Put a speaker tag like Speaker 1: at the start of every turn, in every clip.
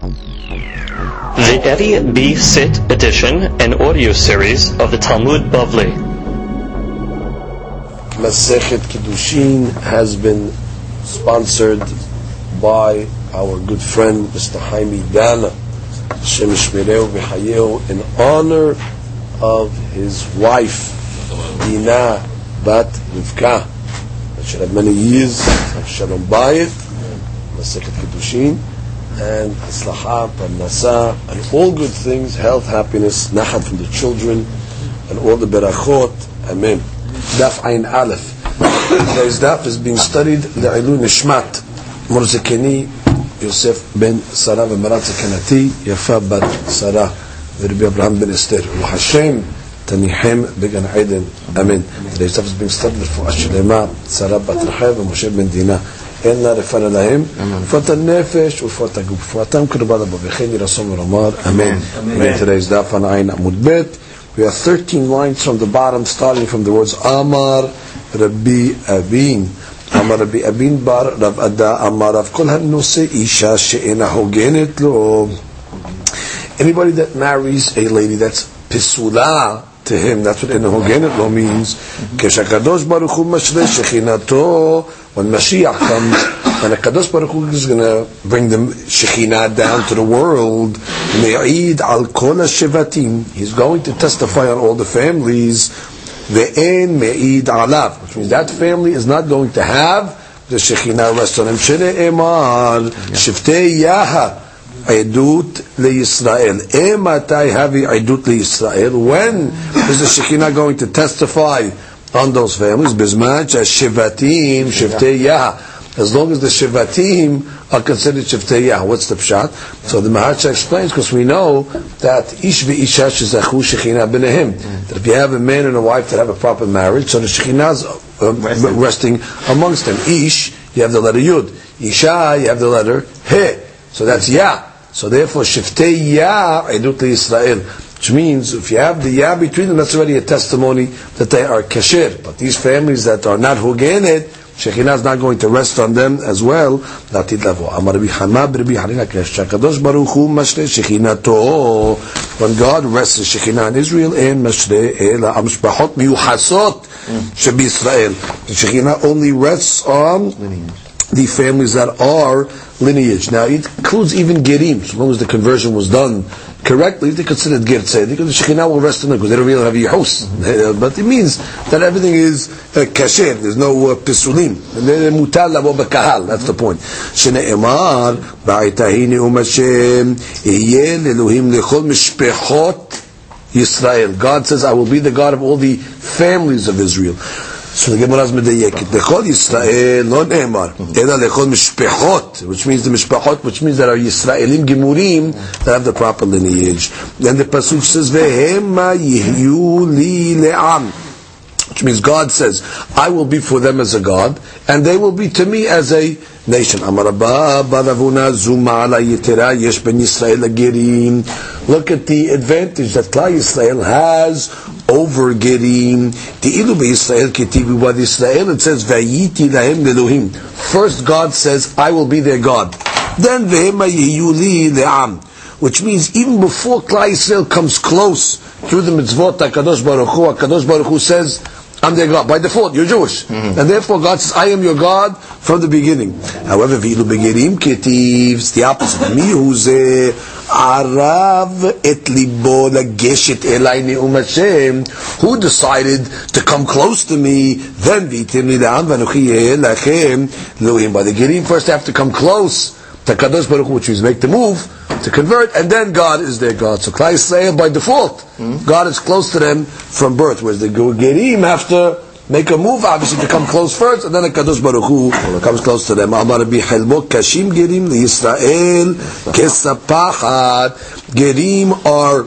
Speaker 1: The Eddie B. Sit edition and audio series of the Talmud Bavli.
Speaker 2: Masechet Kiddushin has been sponsored by our good friend Mr. Haimi Dana, Shem Shmireu in honor of his wife, Dina Bat Rivka. That should have many years Shalom Bayit, Masechet Kiddushin, and Aslaha, Parnasa, and all good things, health, happiness, Nachat from the children, and all the Berachot. Amen. Daf Ein Aleph. Today's daf is being studied, Le'ilu Nishmat, Morzekeni, Yosef ben Sarah ומירת זקנתי, יפה בת שרה ורבי אברהם בן אסתר. ובחשם תניחם בגן עדן, אמן. Today's daf is being studied רפואה שלמה, שרה בת רחל ומשה בן דינה. אין לה רפואה להם, רפואת הנפש ורפואת הגוף. רפואתם קרובה לבוא, וכן יהי רצון ולומר, אמן. Amen. Today's daf on עין עמוד ב'. We have 13 lines from the bottom, starting from the words Amar Rabbi Abin. אמר רבי אבין בר רב אדה אמר רב כל הנושא אישה שאינה הוגנת לו anybody that marries a lady that's פסולה to him. That's what the Nehogenet law means. Keshakadosh Baruch Hu Mashle Shechinato. When Mashiach comes, when Kadosh Baruch Hu is going to bring the Shechinah down to the world, Me'id al kol shevatim. He's going to testify on all the families. Ve'en me'id alav. Which means that family is not going to have the Shechinah rest on him. Shene emar. Shiftei yaha. עדות לישראל. מתי הביא עדות לישראל? When is the Shekhinah going to testify on those families? בזמן שהשבטים, שבטי יהה. As long as the Shivatim are considered Shiftei Yah. What's the pshat? So the Maharsha explains, because we know that Ish v'isha shezachu shechina b'nehim. That if you have a man and a wife that have a proper marriage, so the shechina is uh, resting. amongst them. Ish, you have the letter Yud. Isha, you have the letter He. So that's Yah. So therefore, Shiftei Yah, Edut Yisrael. Which means, if you have the Yah between them, that's already a testimony that they are kasher. But these families that are not Hugenet, Shekhinah is not going to rest on them as well. לעתיד לבוא. אמר רבי חנא ברבי חנינא כשהקדוש ברוך הוא משרה שכינתו, when God rests the Shekhinah in Israel, אין משרה אלא המשפחות מיוחסות שבישראל. The Shekhinah only rests on the families that are lineage. Now it includes even gerim. So long as the conversion was done correctly, they considered ger tzedek. The Shekinah will rest in them because they don't really have yehus. Uh, but it means that everything is uh, kasher. There's no uh, pisulim. That's the point. Shneimar ba'itahini umashem iye lechol mishpechot Yisrael. God says, I will be the God of all the families of Israel. So the Gemara is medaykit. Lechol Yisrael לא נאמר, אלא לכל משפחות, which means the משפחות, which means that are Yisraelim gemurim that have the proper lineage. Then the pasuk says, והמה יהיו לי לעם. which means God says, I will be for them as a God, and they will be to me as a nation. Look at the advantage that Klal Yisrael has over Gerim. Te'ilu Yisrael kitibi Yisrael it says First God says, I will be their God. Then Vehema le'am which means even before Klal Yisrael comes close to the mitzvot HaKadosh Baruch Hu, HaKadosh Baruch Hu says, I'm their God. By default, you're Jewish. Mm-hmm. And therefore God says, I am your God from the beginning. However, v'ilu begerim ketiv, it's the opposite. Mi hu ze arav et libo lageshet elai ne'um Hashem. Who decided to come close to me? Then v'itim li da'am v'anuchi lachem Elohim. By the gerim first have to come close to Kadosh Baruch Hu, which means make the move to convert, and then God is their God. So Klal Yisrael, by default, hmm? God is close to them from birth, whereas the Gerim have to make a move, obviously, to come close first, and then the Kadosh Baruch Hu comes close to them. Amar bichelmo kashim Gerim Yisrael kesapachat. Gerim are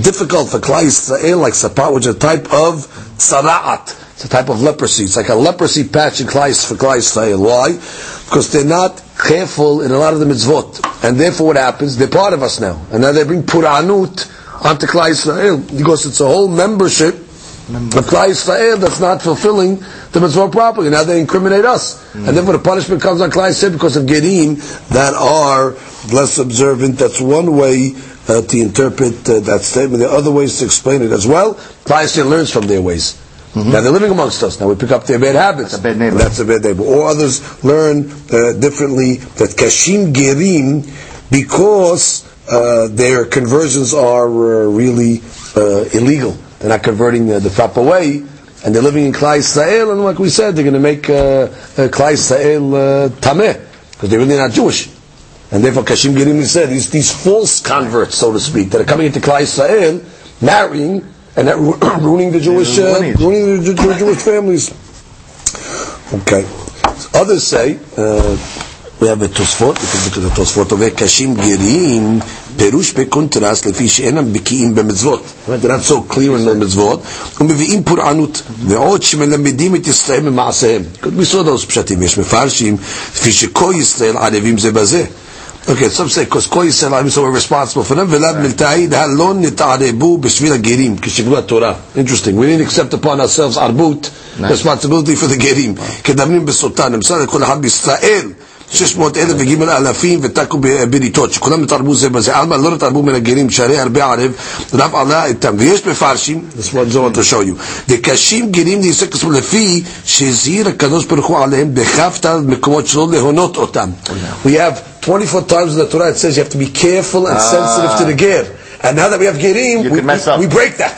Speaker 2: difficult for Klal Yisrael, like sapat, which is a type of tzara'at. It's a type of leprosy. It's like a leprosy patch in Klal, for Yisrael. Why? Because they're not careful in a lot of the mitzvot. And therefore what happens? They're part of us now. And now they bring Puranut onto Klal Yisrael. Because it's a whole membership of Klal Yisrael that's not fulfilling the mitzvah properly. Now they incriminate us.
Speaker 3: Mm.
Speaker 2: And therefore the punishment comes on Klal Yisrael because of Gerim that are less observant. That's one way uh, to interpret uh, that statement. There are other ways to explain it as well. Klal Yisrael learns from their ways. Now they're living amongst us. Now we pick up their bad habits.
Speaker 3: Mm-hmm. That's a bad neighbor.
Speaker 2: That's a bad neighbor. Or others learn uh, differently that Kashim Gerim because uh, their conversions are uh, really uh, illegal. They're not converting uh, the proper way. And they're living in Klal Yisrael, and like we said, they're going to make uh, uh, Klal Yisrael uh, tameh, because they're really not Jewish. And therefore, Kashim Gerim said, these, these false converts, so to speak, that are coming into Klal Yisrael, marrying, and that ru- ruining the Jewish, uh, ruining the Jewish families. Okay. Others say, uh, we have a Tosfot, we can go to the Tosfot over Kashim Gerim, פירוש בקונטרסט לפי שאינם בקיאים במצוות. They're not so clear in the מצוות, ומביאים פורענות, ועוד שמלמדים את ישראל ממעשיהם. We saw those פשטים, יש מפרשים, לפי שכל ישראל ערבים זה בזה. Okay, some say because Kol Yisrael, so we're responsible for them. V'lad miltaid halon nitarebu b'shvil gerim k'shivlu Torah. Interesting. We didn't accept upon ourselves arbut nice. responsibility for the gerim. Kedamnim b'sotanim. Sare kol had Yisrael. בישראל, 600 אלף וגימל אלפים ותקו בריתות, שכולם התערבו זה בזה. עלמא לא התערבו מן הגרים, שהרי הרבה ערב, רב עלה איתם. ויש מפרשים, that's what I want to show you, דקשים גרים דיסקס לפי שהזהיר הקדוש ברוך הוא עליהם בחפת על מקומות שלא להונות אותם. We have 24 times in the Torah it says you have to be careful and sensitive to the ger. And now that we have gerim,
Speaker 3: You
Speaker 2: we,
Speaker 3: can mess
Speaker 2: we-
Speaker 3: up.
Speaker 2: we break that.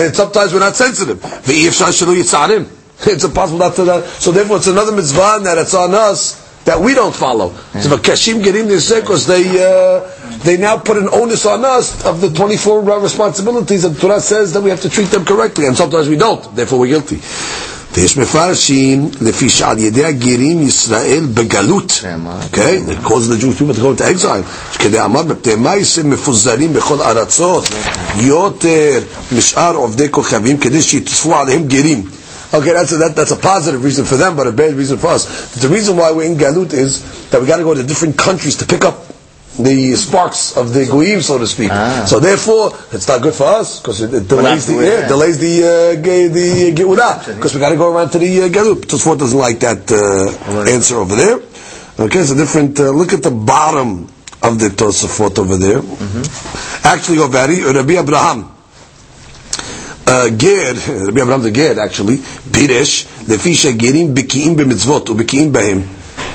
Speaker 2: And sometimes we're not sensitive. ואי אפשר שלא יצערם. It's impossible not to that. So therefore it's another mitzvah that it's on us that we don't follow. So but Kashim Gerim they say because they uh, they now put an onus on us of the 24 responsibilities that Torah says that we have to treat them correctly and sometimes we don't. Therefore we're guilty. ויש מפרשים לפי שעל ידי הגרים ישראל בגלות, okay? It causes the Jewish people to go into exile. שכדי אמר בפני מייס הם מפוזרים בכל ארצות יותר משאר עובדי כוכבים כדי שיתוספו עליהם גרים. Okay, that's a, that, that's a positive reason for them, but a bad reason for us. The reason why we're in Galut is that we got to go to different countries to pick up the sparks of the goyim, so to speak. So therefore, it's not good for us because it, it delays the yeah, delays the uh, ge- the geulah because we got to go around to the uh, Galut. Tosfot doesn't like that uh, answer over there. Okay, it's a different. Uh, look at the bottom of the Tosfot over there. Actually, Ovari Rabbi Abraham Uh, Ger, Rabbi Abraham the Ger actually, Piresh, לפי שהגרים בקיאים במצוות ובקיאים בהם,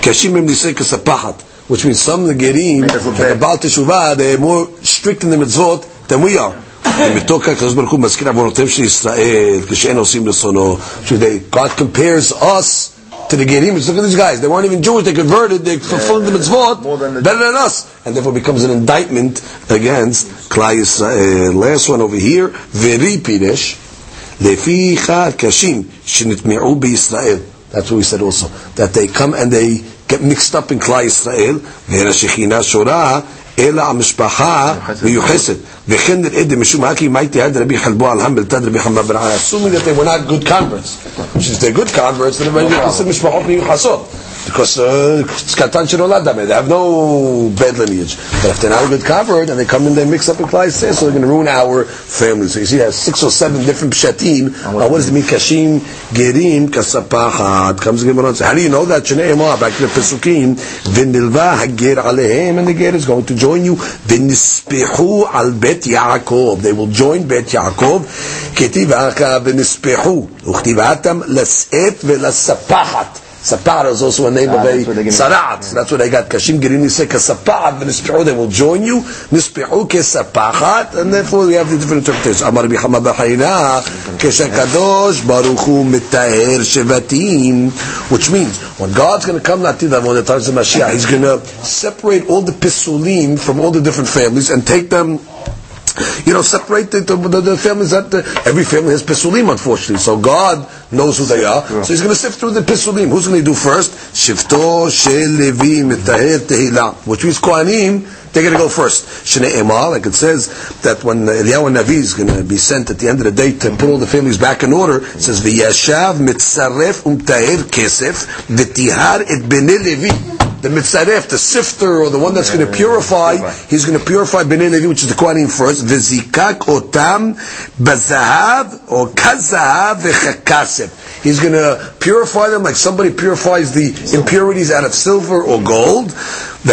Speaker 2: קשים הם נישאי כספחת, which means some of the gerim,
Speaker 3: Make us look
Speaker 2: that
Speaker 3: bad.
Speaker 2: the Baal Teshuvah, they're more strict in the mitzvot than we are. ומתוך כך הקדוש ברוך הוא מזכיר עוונותיהם של ישראל, כשאין עושים רצונו, שthey- God compares us to the Gerim, look at these guys, they weren't even Jewish, they converted, they fulfilled yeah, the mitzvot,
Speaker 3: the
Speaker 2: better than us. And therefore becomes an indictment against Klal Yisrael. Last one over here, Veri Piresh, Lefi Chad Kashim, Shinitmi'u Yisrael. That's what we said also, that they come and they get mixed up in Klal Yisrael, Vera Shechina Shorah, אלא המשפחה מיוחסת. וכן נראה דמשום הכי מייטי עד רבי חלבו על המבלתד רבי חמא בן עיה. Assuming that they were not good converts. Since they're good converts, then everybody gets משפחות מיוחסות. Because uh, it's katan shenolad. They have no bad lineage. But if they're not good convert and they come in, they mix up in Klai so they're going to ruin our family. So you see, has six or seven different pshatim. Uh, what does it mean? Kashim, gerim, kasapachat. Comes the Gemara and says, how do you know that? Shnei Emah, back to the Pesukim. V'nilva hager alehem, and the ger is going to join you. V'nispehu al bet Yaakov. They will join bet Yaakov. Ketiv acha v'nispehu. Uchtivatam las'et v'lasapachat. Sapar is also a name
Speaker 3: Ah,
Speaker 2: of a
Speaker 3: they get it.
Speaker 2: sarat. So that's what they got. Kashim Gerim say kasapachat v'nispehu. They will join you. Nispehu kesapachat, and therefore we have the different interpretations. Amar bichama b'chayina keshakadosh baruch hu mitaher shevatim, which means when God's going to come Natidav when the times of Mashiach, He's going to separate all the pisulim from all the different families and take them you know, separate the, the, the families that uh, every family has pesulim, unfortunately. So God knows who they are. So He's going to sift through the pesulim. Who's going to do first? Shifto shel Levi mitaher tehila, which means Kohanim. They're going to go first. Shnei like it says that when Eliyahu Navi is going to be sent at the end of the day to put all the families back in order, it says v'yashav mitzaref umtaher kesef v'tihar et bnei Levi. the mitzaref, the sifter, or the one that's going to purify, he's going to purify Bnei Levi, which is the Kohanim first. V'zikak otam bazahav or kazahav v'chakasef. He's going to purify them like somebody purifies the impurities out of silver or gold. And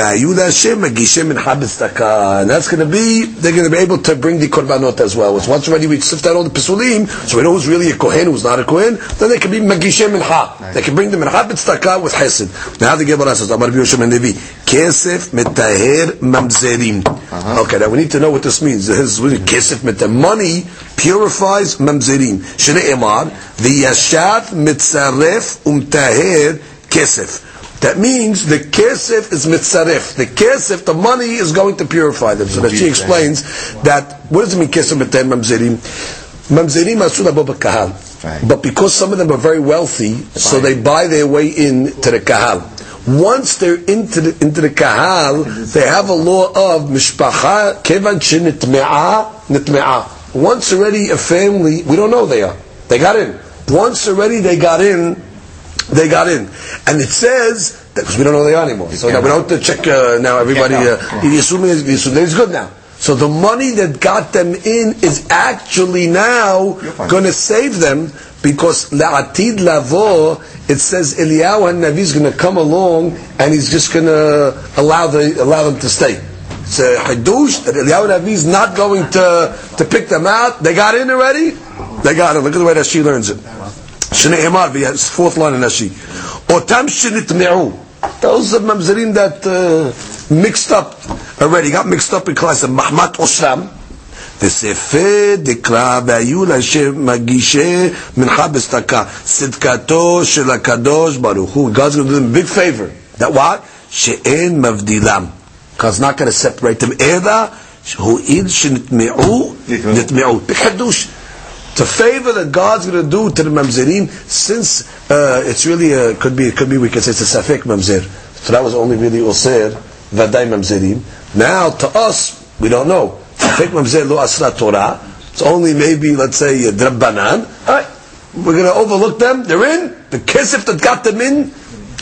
Speaker 2: that's going to be, they're going to be able to bring the korbanot as well. So once already we sift out all the pesulim, so we know who's really a kohen, who's not a kohen, then they can be magishem mincha. They can bring the mincha b'tzedakah with chesed. Now the Gemara says, Amar B'Yoshim and Levi, kesef metaher mamzerim. Okay, now we need to know what this means. This is kesef metaher. Money purifies mamzerim. Shene emar, v'yashav mitzaref umtaher kesef. That means the kesef is mitzaref. The kesef, the money, is going to purify them. So that she explains that, what does it mean kesef mitzaref mamzerim? Mamzerim asur abo kahal. But because some of them are very wealthy, so they buy their way in to the kahal. Once they're into the, into the kahal, they have a law of mishpacha kevan shenitme'a nitme'a. Once already a family, we don't know they are. They got in. Once already they got in, they got in. And it says, because we don't know they are anymore. So now we don't have to check uh, now everybody, uh, you assume it's good now. So the money that got them in is actually now going to save them because la'atid lavo, it says Eliyahu and Navi is going to come along and he's just going to allow the allow them to stay. It's a hadush that Eliyahu Navi is not going to to pick them out. They got in already. They got it. Look at the way that she learns it. Shnei Emar, fourth line in Nashi. Otam shenitme'u. Those are mamzerim that uh, mixed up already, got mixed up in class of Mahmat Osram. וספר דקרא והיו להשם מגישי מנחה בסתקה צדקתו של הקדוש ברוך הוא God's going to do them a big favor that what? שאין מבדילם God's not going to separate them אלא שהואיל שנטמעו נטמעו בחידוש A favor that God's going to do to the mamzerim, since uh, it's really a, could be it could be we could say it's a safek mamzer. So that was only really osir vaday mamzerim. Now to us we don't know. Safek mamzer lo asra Torah. It's only maybe let's say uh, drabbanan. All right, we're going to overlook them. They're in. The kesef that got them in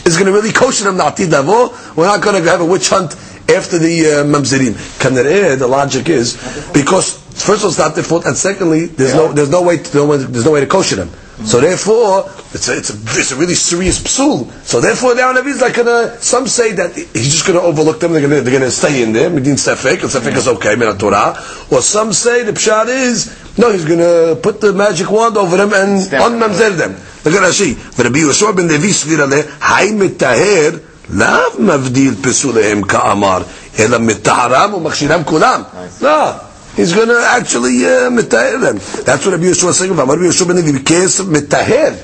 Speaker 2: is going to really kosher them na'atid lavo. We're not going to have a witch hunt after the uh, mamzerim. The logic is because first of all it's not their fault, and secondly there's yeah. no there's no way to, there's no way to kosher them. So therefore, it's a, it's a, it's a really serious psul. So therefore, now Navi is like gonna. Some say that he's just gonna overlook them. They're gonna they're gonna stay in there. Medin sefek, and sefek is okay, min Torah. Or some say the pshat is no, he's gonna put the magic wand over them and unmamzer them. Look at Rashi. ורבי יהושע בן לוי סביר עליה, היי מטהר לאו מבדיל פסוליהם כאמר, אלא מטהרם ומכשירם כולם. לא. He's going to actually uh, mitaher them. That's what Rabbi Yeshua was saying about Rabbi Yeshua ben Levi. Case of mitaher.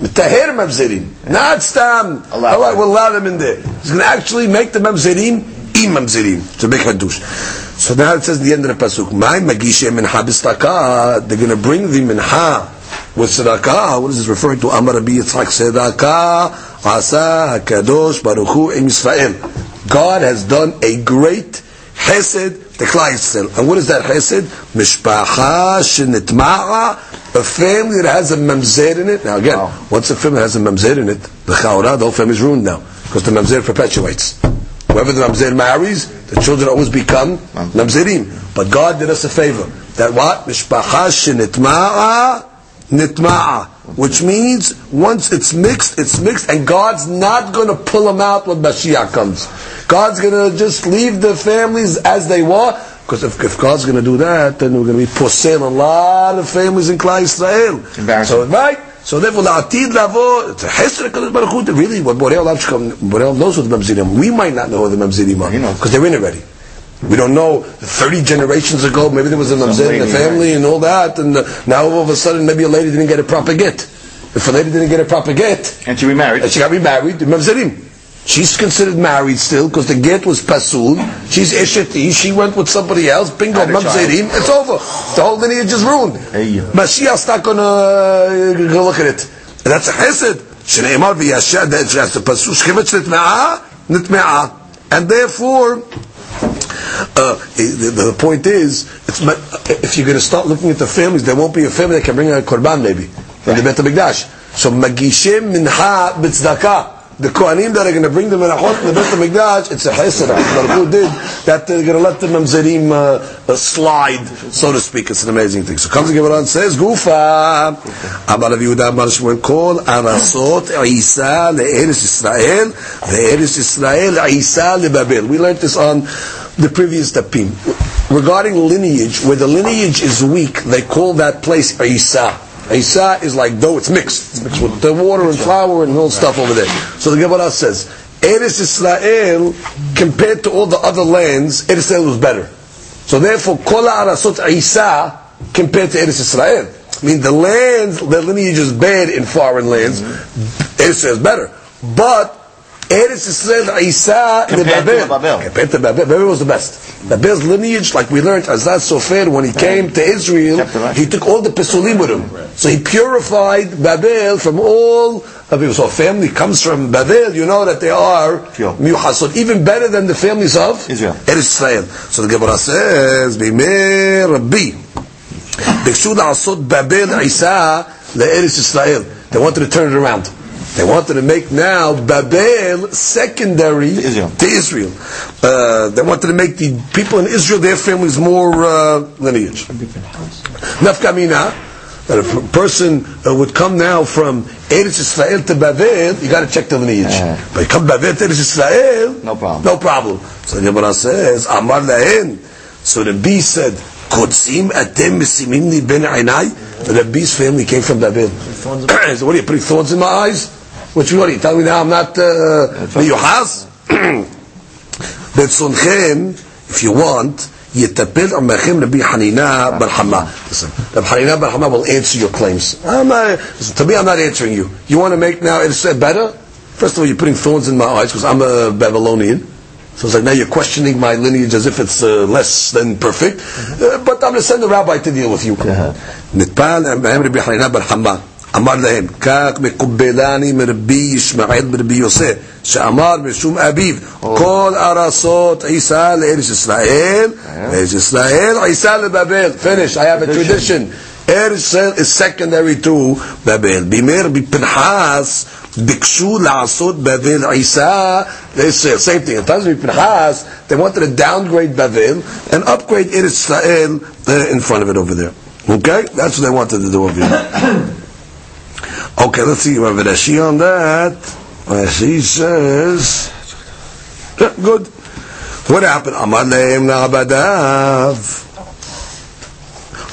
Speaker 2: Mitaher mamzerim. Not stam. Allow oh, we'll allow them in there. He's going to actually make the mamzerim im mamzerim. To make hadush. So now it says in the end of the pasuk, "My magishe minha bistaka." They're going to bring the minha with tzedakah. What is this referring to? Amar Rabbi Yitzchak tzedakah asa hakadosh baruch hu im Yisrael. God has done a great chesed the Klal Yisrael. And what is that chesed? Mishpacha shenitma'a, a family that has a mamzer in it. Now again, wow. once a family has a mamzer in it, the chaura, the whole family is ruined now. Because the mamzer perpetuates. Whoever the mamzer marries, the children always become mamzerim. But God did us a favor. That what? Mishpacha shenitma'a, nitma'a. Which means once it's mixed, it's mixed, and God's not going to pull them out when Mashiach comes. God's going to just leave the families as they were. Because if, if God's going to do that, then we're going to be posel a lot of families in Klal Yisrael. So, right? So therefore, la'atid lavo, it's a hesed Baruch Hu, really, what Borei Olam knows what the Mamzerim We might not know what the Mamzerim are, because they're in already. We don't know, 30 generations ago, maybe there was a Mamzer in the family and all that, and uh, now all of a sudden maybe a lady didn't get a proper get. If a lady didn't get a proper get,
Speaker 3: and she remarried,
Speaker 2: and she got remarried, Mamzerim. She's considered married still because the get was pasul. She's esheti. She went with somebody else. Bingo, mamzerim. It's over. The whole lineage is ruined. Mashiach's not going to go look at it. And that's a chesed. Shneimar v'yashad. That's the pasul. Shchevetz nitme'a, nitme'a. And therefore, uh, the, the, point is, if you're going to start looking at the families, there won't be a family that can bring a korban maybe in the Bet HaMikdash. So magishem minha b'tzedakah. the Kohanim that are going to bring the menachot in the Beit HaMikdash, it's a chesed that who did that they're going to let the mamzerim uh, uh, slide, so to speak. It's an amazing thing. So comes the Gemara and says, Gufa, Amar Rav Yehuda Amar Shmuel Kol Arasot Isa le'eres Yisrael ve'eres Yisrael Isa leBabel. We learned this on the previous tapim. Regarding lineage, where the lineage is weak, they call that place Isa. Isa is like dough, it's mixed. It's mixed with the water and flour and all stuff over there. So the Gemara says, Eretz Israel, compared to all the other lands, Eretz Israel was better. So therefore, Kol Arasot Isa, compared to Eretz Israel. I mean, the lands, the lineage is bad in foreign lands. Eretz Israel is better. But Eretz Israel Isa
Speaker 3: Compared to Babel.
Speaker 2: Compared to Babel, Babel was the best. Babel's lineage, like we learned, Azaz Sofer, when he came to Israel,
Speaker 3: Kept the right.
Speaker 2: he took all the Pesulim with him. So he purified Babel from all of people. So a family comes from Babel, you know that they are
Speaker 3: Pure.
Speaker 2: Miyuchasot, even better than the families of
Speaker 3: Israel.
Speaker 2: Eretz Israel. So the Gemara says, Bimei Rabbi, ביקשו לעשות בבל עיסה לארץ ישראל. They wanted to turn it around. They wanted to make now Babel secondary
Speaker 3: To Israel.
Speaker 2: to Israel. Uh, they wanted to make the people in Israel, their families, more uh, lineage. Nafkamina, that if a person uh, would come now from Eretz Israel to Babel, you got to check the lineage.
Speaker 3: Uh-huh.
Speaker 2: But you come Babel to Eretz Israel,
Speaker 3: No problem.
Speaker 2: No problem. So the Gemara says, Amar lahen. So the bee said, Kodsim atem mesimim li ben einai. The Rabbi's family came from Babel. so what are you putting thorns in my eyes? Which what are you telling me now I'm not uh, Yuhas? ברצונכם, if you want, יטפל עמכם רבי חנינה בר חמה. Listen, Rabbi Hanina bar Hama will answer your claims. I'm not, listen, to me, I'm not answering you. You want to make now it said better? First of all, you're putting thorns in my eyes because I'm a Babylonian. So it's like now you're questioning my lineage as if it's uh, less than perfect. Uh, but I'm going to send the rabbi to deal with you. נטפל עמהם רבי חנינה בר חמה. אמר להם, כך מקובלני מרבי ישמעאל ברבי יוסף, שאמר משום אביו, כל ארסות עיסה לארץ ישראל, ארץ ישראל עיסה לבבל. Finish, I have a tradition. ארץ ישראל is secondary to בבל. בימי רבי פנחס, ביקשו לעשות בבל עיסה לישראל. Same thing. In times of Pinchas, they wanted to downgrade Bavel and upgrade Eretz Israel uh, in front of it over there. Okay? That's what they wanted to do over here. Okay, let's see. Rav Rashi on that. Rashi says, yeah, good. What happened? Amar lehem na'abadav.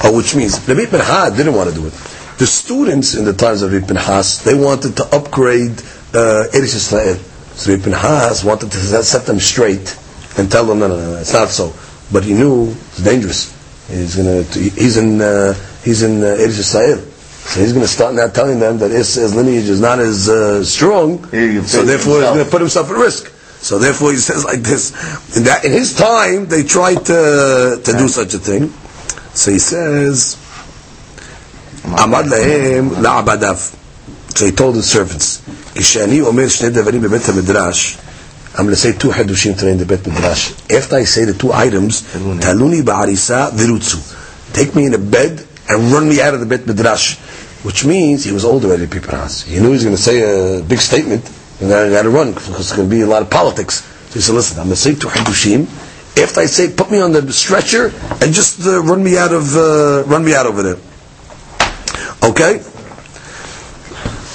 Speaker 2: Oh, which means Rabbi Pinchas didn't want to do it. The students in the times of Rabbi Pinchas, they wanted to upgrade uh, Eretz Israel. So Rabbi Pinchas wanted to set them straight and tell them, no, no, no, it's not so. But he knew it's dangerous. He's gonna, he's in, uh, he's in uh, Eretz Israel. So he's going to start now telling them that his lineage is not as uh, strong. So therefore, he's going to put himself at risk. So therefore, he says like this. In that, in his time, they tried to to do such a thing. So he says, "Amad lahem la'abadav." So he told his servants, "Kishani omer shnei devarim bebet midrash." I'm going to say two hadushim today in the Bet Midrash. After I say the two items, taluni ba'arisa virutzu. Take me in a bed and run me out of the Bet Midrash. Which means he was old already, Piparas. He knew he was going to say a big statement, and then I got to run because there's going to be a lot of politics. So he said, listen, I'm going to say two hadushim. After I say, put me on the stretcher and just uh, run me out of, uh, run me out over there. Okay?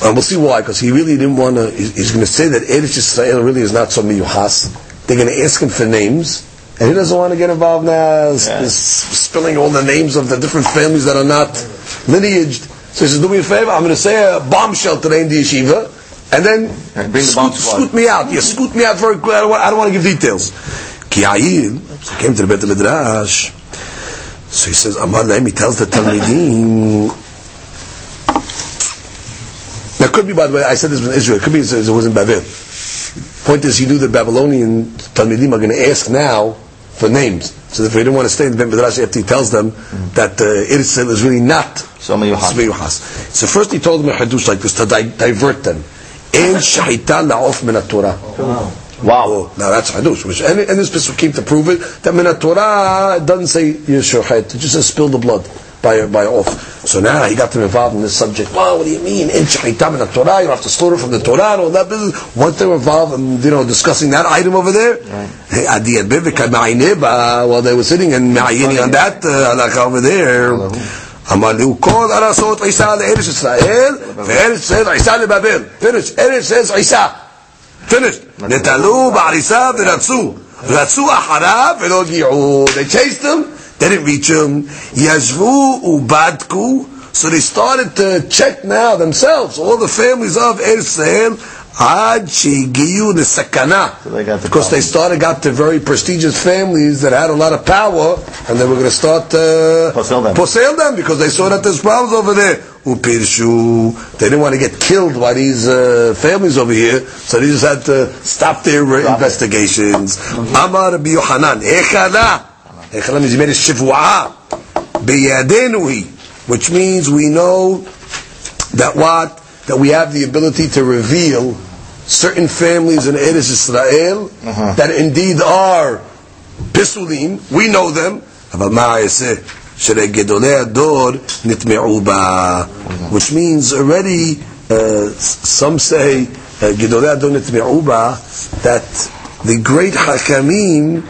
Speaker 2: And we'll see why, because he really didn't want to. He's, he's going to say that Eretz Israel really is not so miyuhas. They're going to ask him for names, and he doesn't want to get involved now,
Speaker 3: Yeah.
Speaker 2: spilling all the names of the different families that are not lineaged. So he says, "Do me a favor. I'm going to say a bombshell today in the yeshiva, and then
Speaker 3: And bring the
Speaker 2: scoot, scoot me out. Yeah, scoot me out very quick. I don't want, I don't want to give details." Ki so he came to the Bet Midrash. So he says, Amar Lahem, he tells the Talmidim, That could be, by the way, I said this was in Israel. It could be it was in Babel. Point is, he knew the Babylonian Talmidim are going to ask now for names. So if he didn't want to stay in the Ben Midrash after he tells them that uh, is really not
Speaker 3: So Miyuhas.
Speaker 2: Miyuhas. So first he told them a hadush like this to di- divert them. En shahita la'of min Torah.
Speaker 3: Wow.
Speaker 2: Now that's hadush. Which, and, and this pesukim to prove it that min Torah doesn't say yeshochet. It just says spill the blood. by by off. So now he got them involved in this subject. Wow, what do you mean? In shachitam in the Torah, you have to slaughter from the Torah and all that business. Once they were involved in you know discussing that item over there, adbivika ma'ineba, while they were sitting and ma'ayini on that uh, over there. אמר לי, הוא כל ארצות עיסה לארץ ישראל, וארץ ישראל עיסה לבבל. finish. ארץ ישראל עיסה. finished. נתלו בעריסה ורצו. רצו אחריו ולא הגיעו. They chased him, they didn't reach him. ישבו ובדקו. So they started to check now themselves, all the families of Eretz Israel,
Speaker 3: Ad Shigiyu the Sakana.
Speaker 2: Because they started got the very prestigious families that had a lot of power, and they were going to start uh,
Speaker 3: posel them.
Speaker 2: Them because they saw that there's problems over there. They didn't want to get killed by these uh, families over here, so they just had to stop their stop investigations. Amar Biyohanan. Echala. Echala means he made a shivuah. Which means we know that what that we have the ability to reveal certain families in Eretz Israel
Speaker 3: uh-huh.
Speaker 2: that indeed are pisulim. We know them. Which means already, uh, some say, uh, that the great hakamim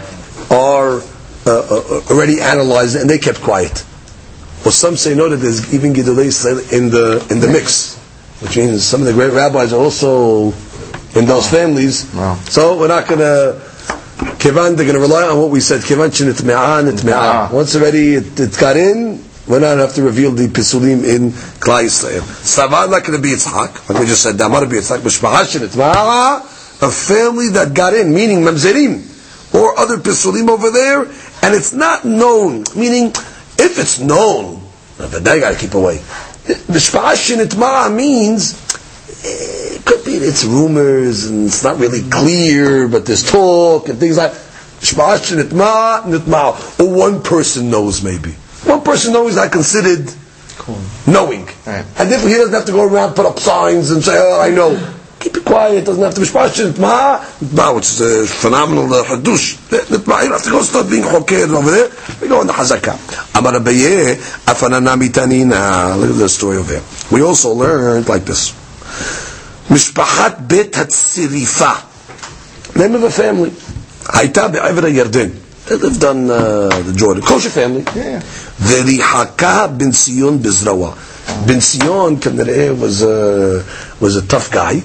Speaker 2: are uh, uh, already analyzed and they kept quiet. Or some say no, that there's even Gidolei in the, in the mix which means some of the great rabbis are also in those families.
Speaker 3: Wow.
Speaker 2: So we're not gonna. Kivan, they're going to rely on what we said. Kivan shenitme'ah, nitme'ah.
Speaker 3: Nitme'ah.
Speaker 2: Once already it, it got in, we're not going to have to reveal the pisulim in Klal Yisrael. Savan like Rabbi Yitzhak, like we just said, Damar Rabbi Yitzhak, Mishpaha shenitme'ah, a family that got in, meaning mamzerim, or other pisulim over there, and it's not known, meaning, if it's known, then they got to keep away. Mishpaha shenitme'ah means, eh, it could be it's rumors and it's not really clear, but there's talk and things like Shma'ash nitma nitma. Or one person knows maybe. One person knows not considered knowing.
Speaker 3: Right.
Speaker 2: And therefore he doesn't have to go around put up signs and say, oh, I know Keep it quiet, doesn't have to be Shma'ash nitma nitma, which is a phenomenal uh, hadush. Nitma, you don't have to go start being choker over there. We go on the hazaka. Amar Abaye, afanana mitanina. Look at the story over here. We also learned like this. משפחת בית הצריפה. Name of a family. הייתה בעבר הירדן. They lived on uh, the Jordan. Kosher family.
Speaker 3: Yeah.
Speaker 2: וריחקה בן ציון בזרוע. בן ציון כנראה was a, was a tough guy.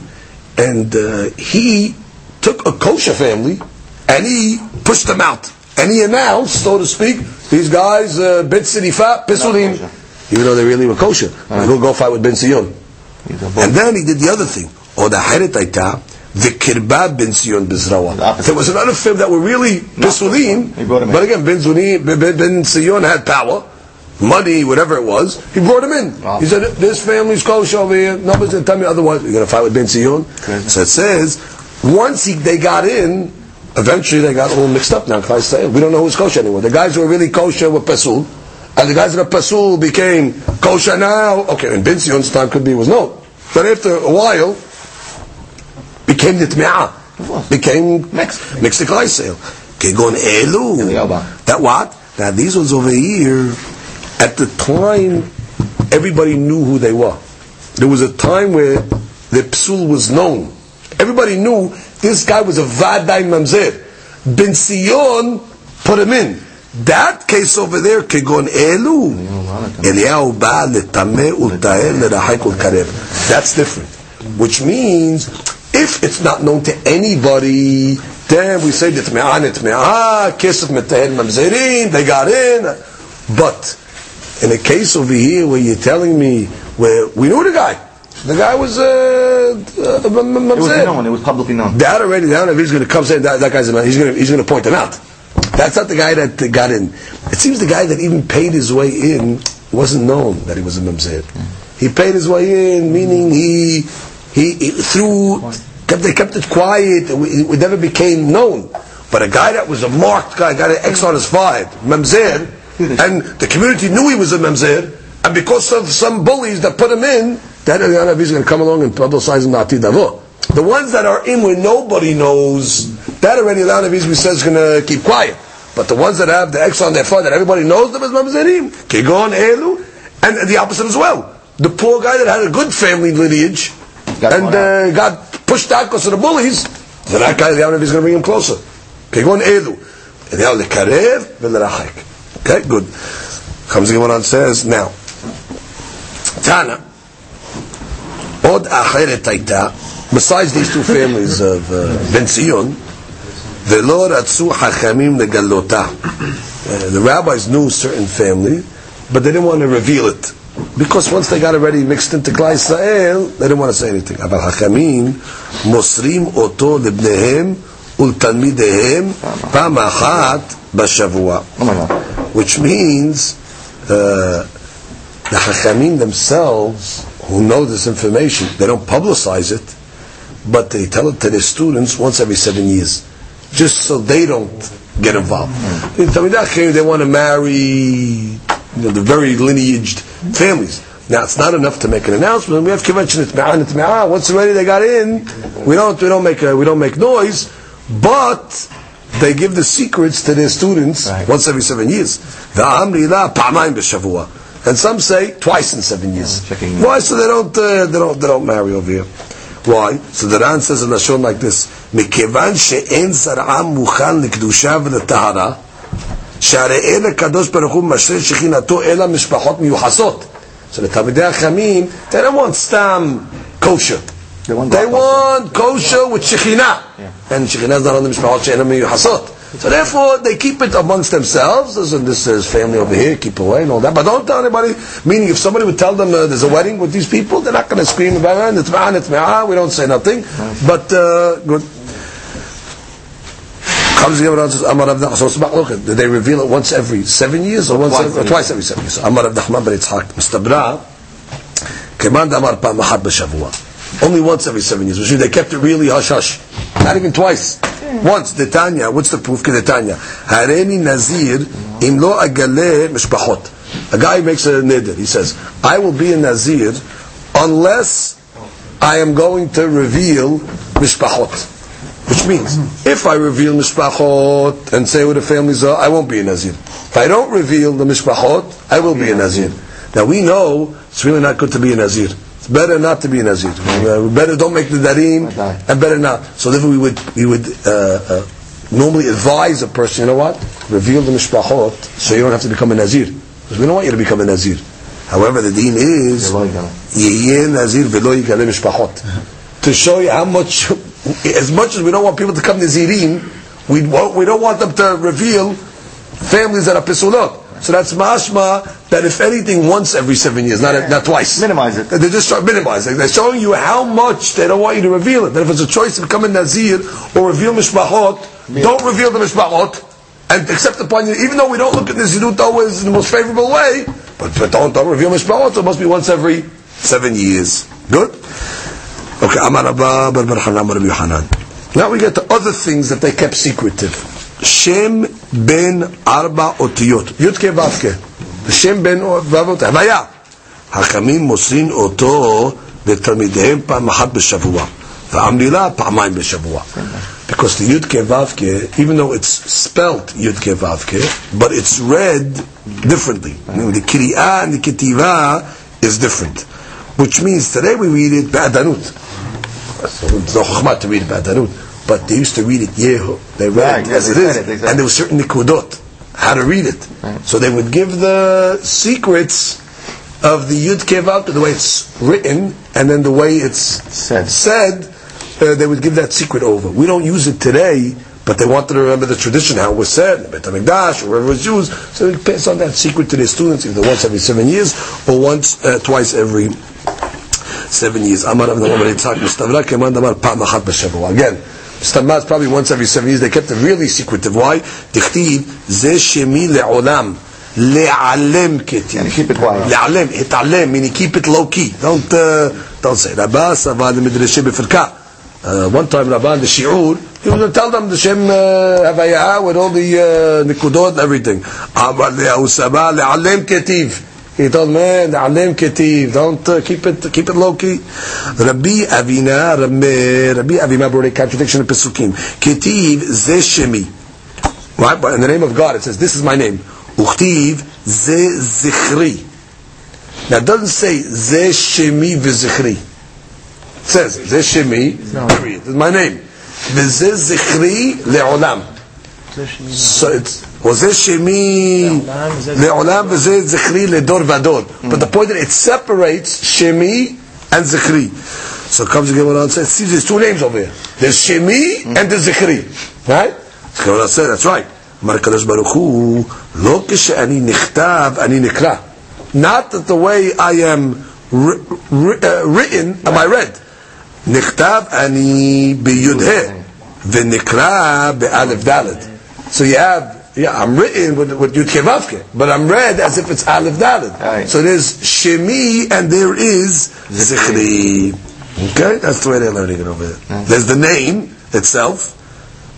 Speaker 2: And uh, he took a kosher family and he pushed them out. And he announced, so to speak, these guys, uh, Bet Sirifa, Pisulim, even though they really were kosher. He'll go fight with Ben Sion. And then he did the other thing. Or the Aita, the Ben Sion Bizrawa. There was another family that were really Bisulim,
Speaker 3: He brought him in.
Speaker 2: but again, Ben, Zuni, ben, ben ben Sion had power, money, whatever it was. He brought him in.
Speaker 3: Wow.
Speaker 2: He said, this family's kosher over here. Nobody's going to tell me otherwise. You're going to fight with Ben Sion. So it says, once he, they got in, eventually they got all mixed up now. We don't know who's kosher anymore. The guys who were really kosher were Pasul. And the guys that are Pasul became kosher now. Okay, and Ben Sion's time could be was no. But after a while, became the Nitme'ah. Became
Speaker 3: Mixed.
Speaker 2: mixed sale. Kegon Elu. That what? Now these ones over here, at the time, everybody knew who they were. There was a time where the psul was known. Everybody knew this guy was a vaday mamzer. Ben Sion put him in. That case over there, kegon elu, Eliyahu ba letame ultael. That's different. Which means, if it's not known to anybody, then we say nitme'ah, nitme'ah, kesef metahel mamzerin, they got in. But, in a case over here where you're telling me, where we knew the guy, the guy was uh, uh,
Speaker 3: It was known. It was publicly known.
Speaker 2: That already, that if he's going to come say that, that guy's a man, he's going to he's going to point him out. That's not the guy that got in. It seems the guy that even paid his way in wasn't known that he was a mamzer. He paid his way in, meaning he he, he through kept they kept it quiet. It, it, never became known. But a guy that was a marked guy, got an X on his five, mamzer, and the community knew he was a mamzer, and because of some bullies that put him in, that uh, he's going to come along and publicize him Nati Davo. The ones that are in where nobody knows, that already Lanavis says is going to keep quiet. But the ones that have the X on their front that everybody knows them as mamzerim, kegon elu, and the opposite as well. The poor guy that had a good family lineage
Speaker 3: Got
Speaker 2: and uh, got pushed out because of the bullies, so that guy, the Yavnev is going to bring him closer. Kegon elu. And now lekarev v'lerachek. Okay, good. Comes the and says, now, Tana, od acheret aita, besides these two families of uh, Ben Zion, ולא רצו חכמים לגלותה. The rabbis knew certain family, but they didn't want to reveal it. Because once they got already mixed into Klal Israel, they didn't want to say anything. אבל חכמים מוסרים אותו לבניהם ולתלמידיהם פעם אחת
Speaker 3: Bashavua.
Speaker 2: Which means uh, the Chachamim themselves, who know this information, they don't publicize it, but they tell it to their students once every seven years, just so they don't get involved. Mm-hmm. They want to marry you know, the very lineaged families. Now it's not enough to make an announcement. We have convention Once already they got in, we don't we don't make a, we don't make noise, but they give the secrets to their students
Speaker 3: Right.
Speaker 2: once every seven years. V'amri la pa'amayim b'shavua. And some say twice in seven years.
Speaker 3: checking.
Speaker 2: Why? So they don't uh, they don't they don't marry over here. Why? So the Ran says in Lashon like this: מכיוון שאין זרעם מוכן לקדושה ולטהרה, שהרי אין הקדוש ברוך הוא משרה שכינתו אלא משפחות מיוחסות. So the Talmidei Achamim, they don't want stam kosher.
Speaker 3: They want,
Speaker 2: kosher with shekhinah. And shekhinah is not on the mishpahal. hasot. So therefore, they keep it amongst themselves. Listen, this is family over here, keep away and all that. But don't tell anybody. Meaning, if somebody would tell them uh, there's a wedding with these people, they're not going to scream about it. We don't say nothing. But, uh, good. Did they reveal it once every seven years or, once
Speaker 3: twice
Speaker 2: every, or twice every seven years? Amar Abd Rahman ben Mr. Mustabra, Kemand Amar Pa Ahad B'Shavua. Only once every seven years. Which means they kept it really hush hush. Not even twice. Once, the Tanya. What's the proof? The Tanya. Hareni Nazir im lo agale mishpachot. A guy makes a neder. He says, I will be a Nazir unless I am going to reveal mishpachot. Which means, if I reveal mishpachot and say who the families are, I won't be a Nazir. If I don't reveal the mishpachot, I will be a Nazir. Now we know it's really not good to be a Nazir. It's better not to be a Nazir. Uh, better don't make the Darim, and better not. So therefore we would, we would uh, uh, normally advise a person, you know what? Reveal the Mishpachot so you don't have to become a Nazir. Because we don't want you to become a Nazir. However, the deen is, Nazir v'lo Mishpachot. To show you how much, as much as we don't want people to come Nazirim, we, we don't want them to reveal families that are Pesulot. So that's mashma that if anything, once every seven years, not, not twice.
Speaker 3: Minimize it.
Speaker 2: They're just trying minimize it. They're showing you how much they don't want you to reveal it. That if it's a choice to become a Nazir or reveal Mishpachot, don't reveal the Mishpachot and accept upon you, even though we don't look at Nazirut always in the most favorable way, but, but don't, don't reveal Mishpachot, so it must be once every seven years. Good? Okay, Amar Abba Bar Bar Hanan Bar Rabbi Now we get to other things that they kept secretive. שם בין ארבע אותיות, י"ק ו"ק, שם בין ארבע אותיות, הוויה. חכמים מוסרים אותו לתלמידיהם פעם אחת בשבוע, והמלילה פעמיים בשבוע. Because the י"ק ו"ק, even though it's spelt י"ק ו"ק, but it's read differently. The קריאה and the כתיבה is different. Which means today we read it בעדנות. זו חוכמה to read בעדנות. But they used to read it Yehu. They read
Speaker 3: Right,
Speaker 2: it as it is.
Speaker 3: it,
Speaker 2: and there were certain nikudot, how to read it. So they would give the secrets of the Yud Kevav, to the way it's written, and then the way it's
Speaker 3: Said.
Speaker 2: said, uh, they would give that secret over. We don't use it today, but they wanted to remember the tradition, how it was said, in Bet HaMikdash, or wherever it was used, so they pass on that secret to their students, either once every seven years, or once, uh, twice every seven years. Amar Rav Nachman bar Yitzchak, Mustavra keman damar pa'am achat b'shavua. Again, Mistamaz probably once every seven years. They kept it really secretive. Why? Dichtiv, ze shemi le'olam. Le'alem ketiv.
Speaker 3: And keep it quiet.
Speaker 2: Le'alem, hitalem, meaning keep it low key. Don't, uh, don't say. Rabba sava lemidreshe b'firka. Uh, one time Rabba in the Shi'ur, he to tell them the Shem uh, Havayah with all the uh, Nikudot and everything. Amar le'ahu sava le'alem ketiv. He told man, "Alem ketiv, don't uh, keep it keep it low key." Rabbi Avina, Rabbi Rabbi Avina brought a contradiction in Pesukim. Ketiv ze shemi. Right? But in the name of God, it says, this is my name. Uchtiv ze zichri. Now it doesn't say ze shemi v'zichri. It says ze shemi, period. This is my name. V'ze zichri le'olam. So it's וזה שמי לעולם וזה זכרי לדור ודור. But the point that it separates shemi and zikri. So it comes to Gemara and says, see, there's two names over here. There's shemi and there's zikri. Right? So Gemara said, that's right. אמר הקדוש ברוך הוא, לא כשאני נכתב, אני נקרא. Not that the way I am ri- ri- uh, written, am I read. נכתב אני בי"ה, ונקרא באלף דלת. So you have, yeah, I'm written with, with Yud Kei Vav Kei, but I'm read as if it's Aleph Dalet.
Speaker 3: Right.
Speaker 2: So there's Shemi and there is Zichri. Okay, that's the way they're learning it over there. There's the name itself.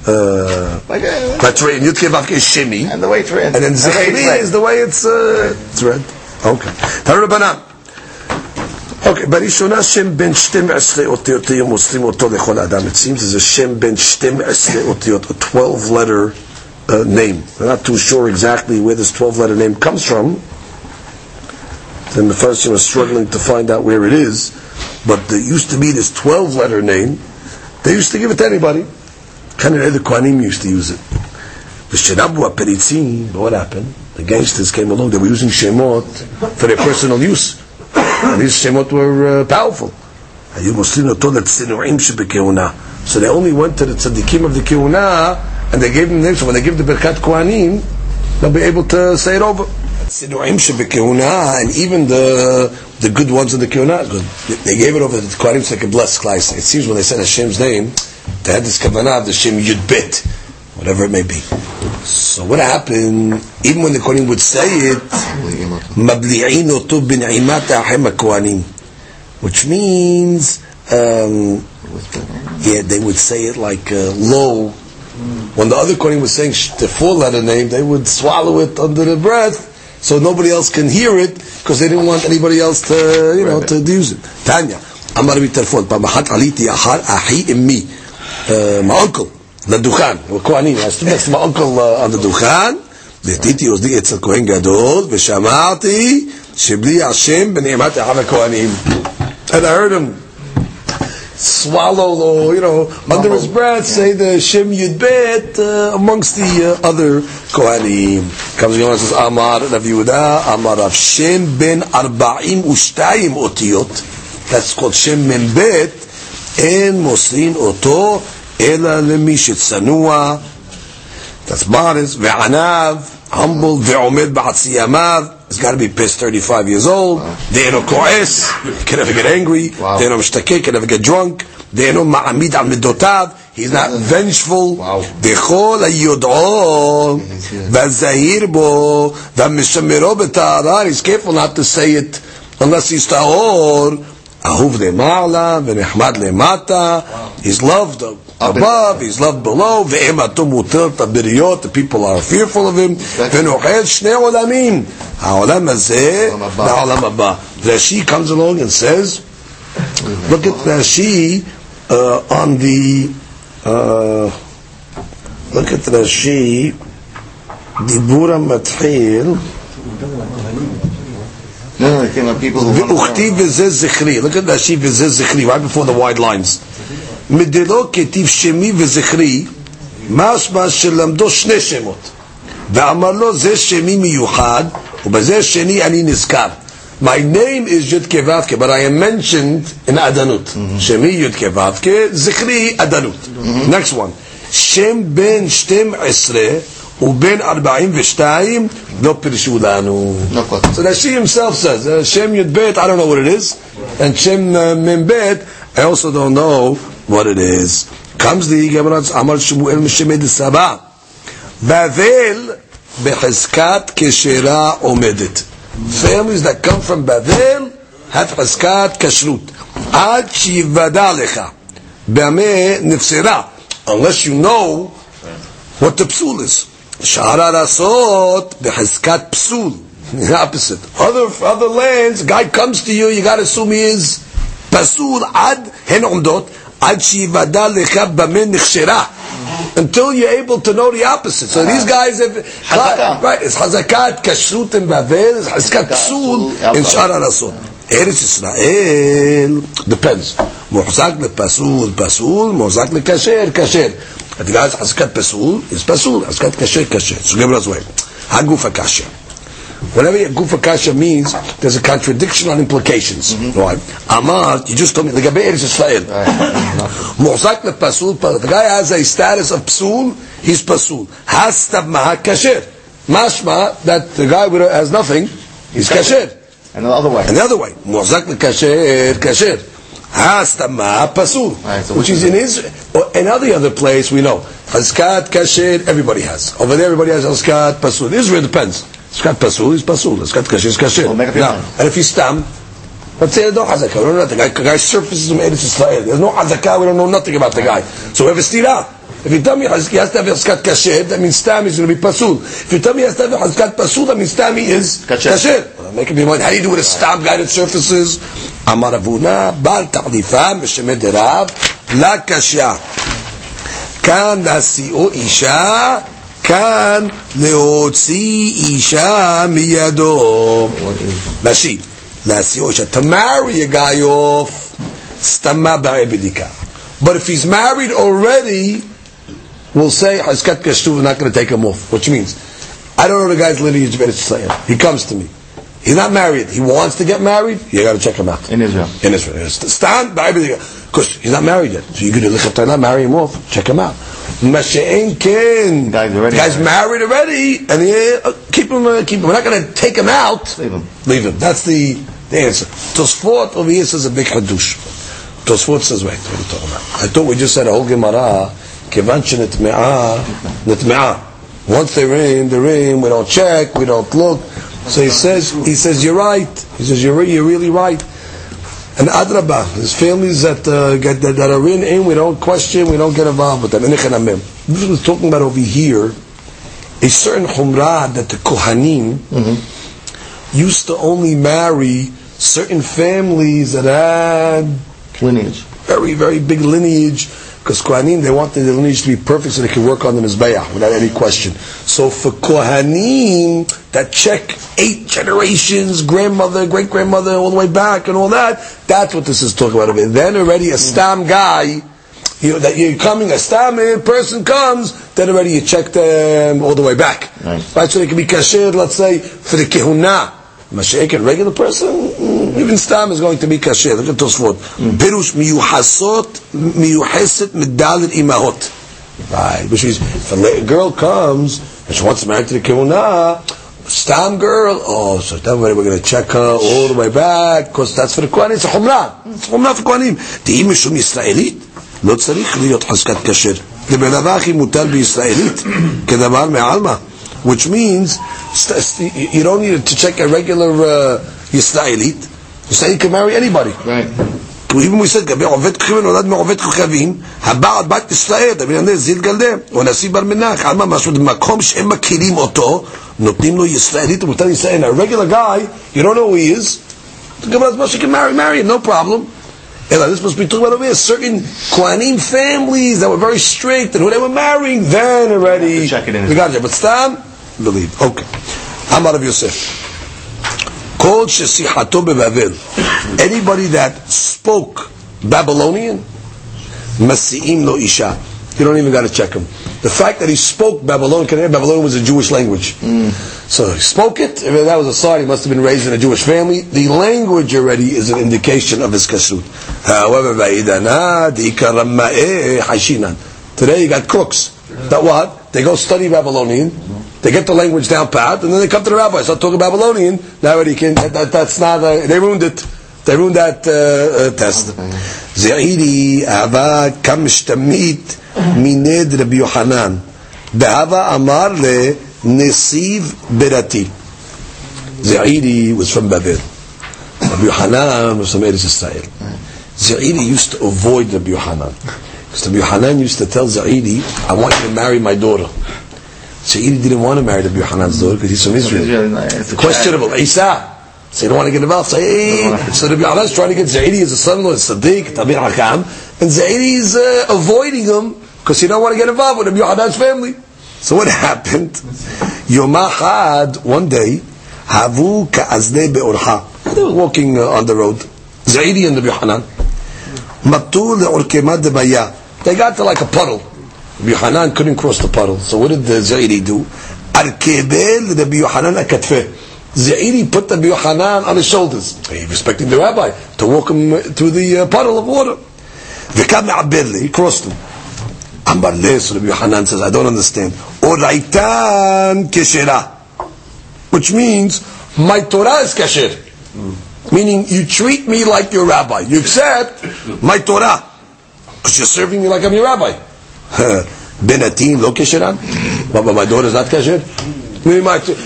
Speaker 2: Uh,
Speaker 3: Like, uh,
Speaker 2: that's written. Yud Kei Vav Kei is Shemi.
Speaker 3: and the way it's written.
Speaker 2: And then
Speaker 3: The way it's
Speaker 2: Zichri
Speaker 3: read.
Speaker 2: is the way it's, uh, it's read. Okay. Tarabanan. אוקיי, בראשונה שם בין 12 אותיות היו מוסרים אותו לכל אדם. It seems there's a שם בין 12 אותיות, a 12 letter uh, name. We're not too sure exactly where this 12 letter name comes from. Then the first was struggling to find out where it is. But there used to be this 12 letter name. They used to give it to anybody. Kind of the Kohanim used to use it. But what happened? The gangsters came along, they were using Shemot for their personal use. And these Shemot were uh, powerful. So they only went to the tzaddikim of the kehuna and they gave them names. So when they give the Birkat Kohanim, they'll be able to say it over. And even the the good ones in the kehuna, they gave it over to the Kohanim so they could bless Klaisa. It seems when they said Hashem's name, they had this kavanah of the Shem Yudbet, whatever it may be. So what happened, even when the Kohanim would say it, which means, um, yeah, they would say it like uh, low When the other Kohanim was saying sh- the four-letter name, they would swallow it under the breath, so nobody else can hear it, because they didn't want anybody else to, you know, to use it. Tanya, אמר רבי טרפון, פעם אחת עליתי אחר אחי אמי, uh, my uncle, לדוכן, הוא כהנים, I stood next to my uncle uh, on the דוכן, והטיתי אוזני אצל כהן גדול, ושמעתי שבלי השם בנעימת אחיו הכהנים. And I heard him swallow, or, you know, under his breath, say the Shem Yud Bet uh, amongst the uh, other Kohanim. Comes along and says, Amar Rav Yehuda, Amar Rav Shem ben Arba'im Ushtayim Otiyot. That's called Shem Ben Bet. En Mosrin Oto, Ela Lemi Shetzanua. That's modest. Ve'anav, humble, ve'omed ba'atziyamav He's got to be pissed, 35 years old. De'eno ko'es, can never get angry.
Speaker 3: Wow.
Speaker 2: De'eno mishtakeh, can never get drunk. De'eno ma'amid al midotav. He's not vengeful.
Speaker 3: Wow.
Speaker 2: De'chol ha'yod'o, v'zahir bo, v'mishamiro b'ta'ara. He's careful not to say it unless he's ta'or. אהוב למעלה ונחמד למטה. He's loved above, he's loved below, ואימתו מותרת הבריות, the people are fearful of him, ונוחל שני עולמים, העולם הזה
Speaker 3: העולם הבא.
Speaker 2: והעולם הבא. Rashi comes along and says, look at Rashi uh, on the, uh, look at Rashi, דיבור המתחיל,
Speaker 3: No, no, it came up people who want
Speaker 2: וכתיב וזה זכרי, look at Rashi וזה זכרי, right before the wide lines. מדלא כתיב שמי וזכרי, משמע שלמדו שני שמות. ואמר לו, זה שמי מיוחד, ובזה שני אני נזכר. My name is י' כו' but I am mentioned in עדנות. שמי י' כו' זכרי עדנות. Next one. שם בן 12 ובין 42 לא פירשו לנו.
Speaker 3: Question.
Speaker 2: So Rashi himself says, uh, Yud Bet, I don't know what it is, and Shem uh, Mem Bet, I also don't know what it is. Comes the Gemara's Amar Shmuel Meshemed Saba. Bavel behizkat keshera omedet. Families that come from Bavel have hizkat kashrut. Ad shivadalecha. Bame nifsera. Unless you know what the psul is. Shara rasot behizkat psul. The opposite. Other other lands, guy comes to you, you got to assume he is pasul ad henomdot. עד שיוודע לך במה נכשרה. until you're able to know the opposite. So these guys have
Speaker 3: Hazakah.
Speaker 2: right. It's hazakat kashrut in Bavel. It's hazakat psul in Shar Arasot. Eretz Israel depends. מוחזק לפסול, פסול, מוחזק לכשר, כשר. The guy's חזקת פסול is פסול, חזקת כשר, כשר. So give us way. הגוף הקשה. Whatever Gufa Kasha means, there's a contradiction on implications. Mm-hmm. Right? Amar, you just told me, the Legabe Eretz Yisrael. Mu'zak lepasul, the guy has a status of psul, he's pasul. Hastab maha kasher. Mashma, that the guy has nothing, he's kasher.
Speaker 3: And the other way.
Speaker 2: And the other way. Mu'zak lekasher, kasher. Hastab
Speaker 3: maha pasul.
Speaker 2: Which is in Israel, or another other place we know. Haskat, kasher, everybody has. Over there everybody has haskat, pasul. Israel depends. Skrat pasul is pasul. Skrat kasher is
Speaker 3: kasher.
Speaker 2: Now, and if you stam, let's say there's no hazakah, we don't know nothing. The guy surfaces from Eretz Israel. There's no hazakah, we don't know nothing about the guy. So we have a stira. If you tell me he has to have Hazkat Kasher, that means stam is going to be Pasul. If you tell me he has to have Hazkat Pasul, that means stam is
Speaker 3: Kasher.
Speaker 2: kasher. Well, make me mind, how do you do with a stam guy that surfaces? Amaravuna, Bal Ta'lifam, Meshemed Rav, La Kasha. Kan Nasi'u Isha, כאן להוציא אישה מידו. Rashi, להשיאו אישה. To marry a guy off, סתמה בעי בדיקה. But if he's married already, we'll say, חזקת קשטוב, we're not going to take him off. Which means, I don't know the guy's lineage of Eretz Yisrael. He comes to me. He's not married. He wants to get married. You got to check him out.
Speaker 3: In Israel.
Speaker 2: In Israel. Stand by because he's not married yet. So you could look not marry him off. Check him out. Mashe'en ken.
Speaker 3: Guy's already
Speaker 2: Guy's married already, and yeah, uh, keep him. Uh, keep him. We're not going to take him out.
Speaker 3: Leave him.
Speaker 2: Leave him. That's the the answer. Tosfot over here says a big hadush. Tosfot says, wait, what are you talking about? I thought we just said a whole Gemara. Kivan shenetme'ah, netme'ah. Once they're in, they're in. We don't check. We don't look. So he says, he says, you're right. He says, you're, re- you're really right. And Adrabah, there's families that, uh, get, that, that are in, in, we don't question, we don't get involved with them. This was talking about over here, a certain humrah that the Kohanim used to only marry certain families that had
Speaker 3: Lineage.
Speaker 2: very, very big lineage, because Kohanim, they want the lineage to be perfect so they can work on the Mizbeah without any question. So for Kohanim, that check eight generations, grandmother, great grandmother, all the way back and all that, that's what this is talking about. here. Then already a Stam guy, you know, that you're coming, a Stam person comes, then already you check them all the way back.
Speaker 3: Right.
Speaker 2: Right, so they can be kasher, let's say, for the kehuna. Mashiach, a regular person, even Stam is going to be kasher. Look at Tosfot. Pirush miyuhasot, miyuheset medalid imahot. Right, which means if a la- girl comes and she wants to marry to the kehuna, Stam girl, oh, so that way we're going to check her all the way back, because that's for the Kohanim, it's a חומרה, it's חומרה for כהנים. תהי משום ישראלית, לא צריך להיות חזקת כשר. ובדבר הכי מוטל בישראלית, כדבר מעלמא. Which means, st- st- you don't need to check a regular uh, Yisraelit. Yisraelit can marry anybody.
Speaker 3: Right.
Speaker 2: even we said, לגבי עובד כוכבים נולד מעובד כוכבים, הבעל בת ישראל, דוד הנדל זיל גלדה, או נשיא בר מנח, על מה משהו, במקום שהם מכירים אותו, נותנים לו ישראלית, ומותר ישראל. A regular guy, you don't know who he is, give as much you can marry, marry him, no problem. Ela, this must be talking about over here, certain Kohanim families that were very strict, and who they were marrying, then already,
Speaker 3: You have to check it in.
Speaker 2: we got it. But Stam, believe. Okay. Amar of Yosef. Bebavel. Anybody that spoke Babylonian, masi'im lo isha. You don't even got to check him. The fact that he spoke Babylonian, Babylonian was a Jewish language. Hmm. So he spoke it. If that was a sign, he must have been raised in a Jewish family. The language already is an indication of his kashrut. However, va'idana di'ikar ramma'eh hashinan. Today you got cooks. That what? They go study Babylonian. They get the language down pat, and then they come to the rabbis. I talk talking Babylonian. Now he can. That, that, that's not. A, they ruined it. They ruined that uh, uh, test. Zahiri Ava Kamshtamit Mined Rabbi Yohanan. Behava Amar Le Nesiv Berati. Zahiri was from Babel. Rabbi Yohanan was from Eretz Yisrael. Zahiri used to avoid Rabbi Yohanan. Because Rabbi Yohanan used to tell Zahiri, I want you to marry my daughter. Zaidi didn't want to marry Rabbi Yohanan's daughter because he's from Israel.
Speaker 3: Israel, it's
Speaker 2: Questionable. Isa. So you don't want to get involved. Say, hey. So Rabbi Yohanan's trying to get Zaidi as a son-in-law, Sadiq, Tabir Hakam, and Zaidi is uh, avoiding him because he don't want to get involved with Rabbi Yohanan's family. So what happened? Yom Ahad, one day, Havu ka'azne be'orha. They were walking uh, on the road. Zaidi and Rabbi Yohanan. Matu le'orkema debaya. They got to like a puddle. Rabbi Yohanan couldn't cross the puddle. So what did the Zaidi do? Arkebel Rabbi Yohanan akatfeh. Zaidi put Rabbi Yohanan on his shoulders. He respecting the rabbi to walk him uh, through the uh, puddle of water. V'kam me'abel, he crossed him. Ambar Les, Rabbi Yohanan says, I don't understand. Oraitan keshera. Which means, my Torah is kasher. Meaning, you treat me like your rabbi. You accept my Torah. Because you're serving me like I'm your rabbi. Benatin lo kesheran. But my daughter is not kasher.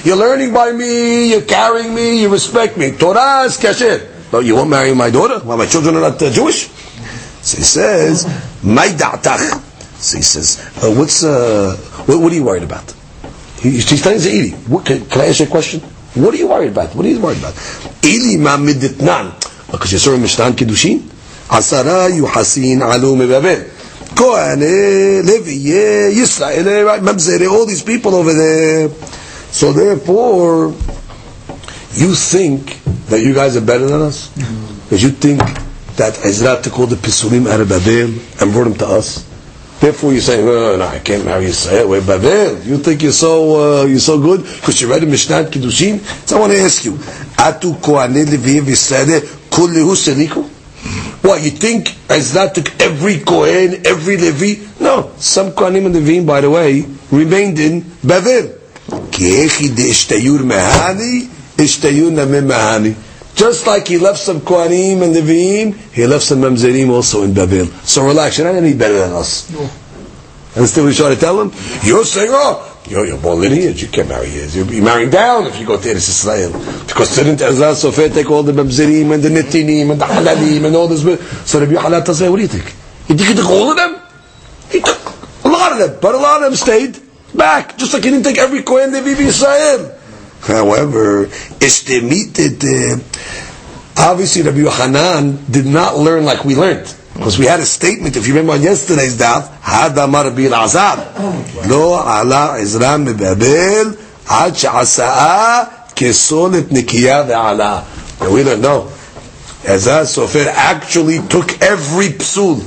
Speaker 2: You're learning by me, you're carrying me, you respect me. Torah is kasher. But you won't marry my daughter? Well, my children are not uh, Jewish? So he says, "My da'atach." So he says, uh, "What's uh, what, what are you worried about?" He, he's telling Zaidi, what, can, can I ask you a question? What are you worried about? What are you worried about? Ili ma miditnan. Because you saw Mishtan Kiddushin. Asara yuhasin alu mebabel. Kohane, eh, Levi, eh, Yisrael, eh, right? Mamzere, all these people over there. So therefore, you think that you guys are better than us? Mm-hmm. Because you think that Ezra took all the Pisulim out of Babel and brought them to us? Therefore, you're saying, "Oh, no, I can't marry Israel. We're Babel. You think you're so uh, you're so good because you read the Mishnah Kiddushin. So I want to ask you, Atu Kohanim Levi Yisrael Kullehu Seliku? What you think Is that every Kohen, every Levi? No, some Kohanim and Levim, by the way, remained in Bavel. Just like he left some Kohanim and Levim, he left some Mamzerim also in Babel. So relax, you're not any better than us. No. Understand what he's trying to tell him? You're saying, oh, you're, you're born lineage, you can't marry his. You'll be marrying down if you go to Eretz Israel. Because didn't Ezra Sofer take all the Mamzerim and the Netinim and the Halalim and all this? So Rabbi tells me, what do you think? You think he took all of them? He took a lot of them, but a lot of them stayed back, just like he didn't take every Kohen Levi Israel. However, estimated, uh, obviously Rabbi Yohanan did not learn like we learned. Because we had a statement, if you remember on yesterday's daf, Hadamar Rabbi Azar. Lo ala Ezra mebabel ad she'asa'a kesolet nikiya ve'ala. And we don't know. Ezra Sofer actually took every psul.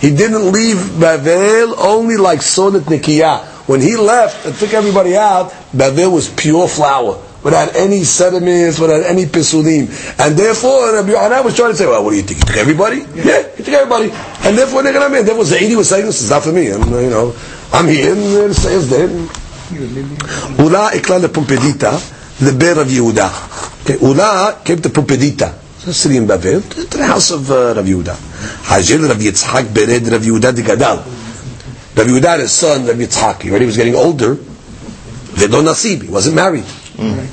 Speaker 2: He didn't leave Babel only like sonet nikiya. When he left and took everybody out, Babel was pure flour without any sediments, without any pisulim. And therefore, Rabbi Yohanan was trying to say, well, what do you think? He took everybody? Yeah, he took everybody. And therefore, they're going to Therefore, Zaidi was saying, this is not for me. I'm, you know, I'm here, and the sales there. Ula ikla lepumpedita, leber Rav Yehuda. Okay, Ula came to Pumbedita. City in Babel, to the house of uh, Rav Yehuda. Hajil Rav Yitzhak bered Rav Yehuda de Gadal. Rav Yehuda, his son, Rav Yitzhak, he already was getting older. Vedo Nasib, he wasn't married. Mm.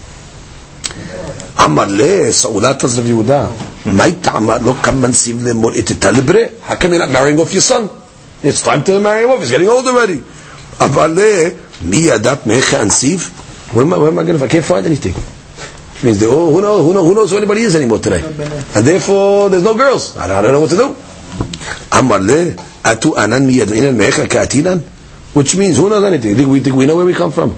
Speaker 2: Le, Sa'ulat was Rav Yehuda. May ta'amar lo kam mansiv le mor itita lebre. How come you're not marrying off your son? It's time to marry him off, he's getting old already. Le, mi yadat mecha ansiv. Where am I, where am I going to, I can't find anything. Means, they, oh, who knows, who knows, who knows who anybody is anymore today? And therefore, there's no girls. I don't, I don't know what to do. Le, atu anan mi yadrinan mecha ka'atinan. Which means, who knows anything? We think we know where we come from.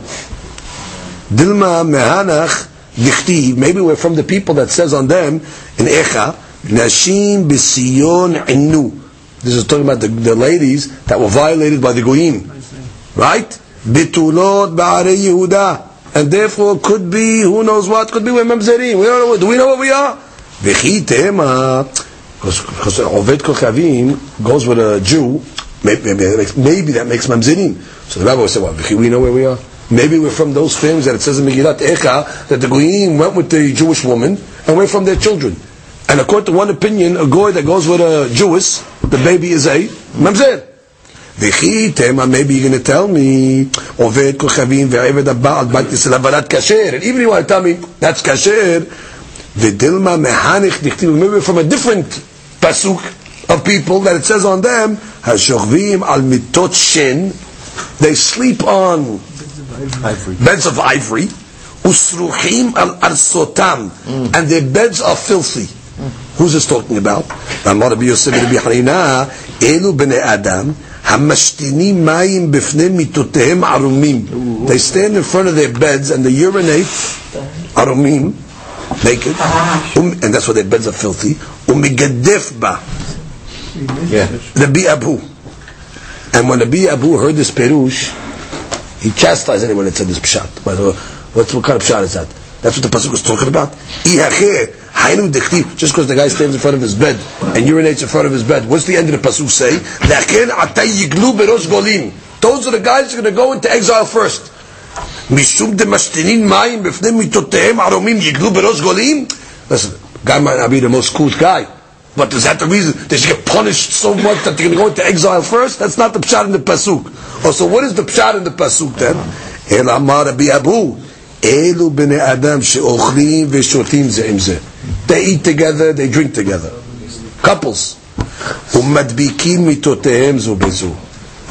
Speaker 2: Dilma mehanach dichtiv. Maybe we're from the people that says on them in Echa, Nashim b'Sion inu. This is talking about the, the ladies that were violated by the Goyim. Right? Bitulot ba'arei Yehuda. And therefore could be, who knows what, could be we're Mamzerim. We don't know, do we know what we are? V'chi tema. Because Oved Kochavim goes with a Jew, maybe, maybe, that makes, maybe that makes Mamzerim. So the rabbi would say, well, we know where we are. Maybe we're from those families that it says in Megillat Echa that the Goyim went with the Jewish woman and we're from their children. And according to one opinion, a goy that goes with a Jewess, the baby is a mamzer. V'chi tema, maybe you're going to tell me, Oved kochavim ve'eved ha'ba'al bat yisrael avalat kasher. And even you want to tell me that's kasher, v'dilma mehanich dichtiv, maybe from a different pasuk of people that it says on them, ha'shochvim al mitot shen, they sleep on beds of ivory, usruchim al arsotam, and their beds are filthy. Who's this talking about? Amar Rabbi Yosef Rabbi Hanina, Elu bnei Adam, המשתינים מים בפני מיטותיהם ערומים. They stand in front of their beds and they urinate, ערומים, naked, um, and that's why their beds are filthy, ומגדף בה.
Speaker 3: Yeah.
Speaker 2: Rabbi Abu. And when Rabbi Abu heard this perush, he chastised anyone that said this pshat. By the way, What, what kind of pshat is that? That's what the pasuk was talking about. Ihacher, hainu dechtiv. Just because the guy stands in front of his bed and urinates in front of his bed, what's the end of the pasuk say? Lachen atay yiglu berosh golim. Those are the guys who are going to go into exile first. משום דמשתינין מים בפני מיטותיהם ערומים יגלו בראש גולים? Listen, guy might not be the most cool guy, but is that the reason they should get punished so much that they're going to go into exile first? That's not the pshat in the pasuk. Oh, so what is the pshat in the pasuk then? El amar Rabbi Abu, אלו בני אדם שאוכלים ושותים זה עם זה. They eat together, they drink together. Couples. ומדביקים מיטותיהם זו בזו.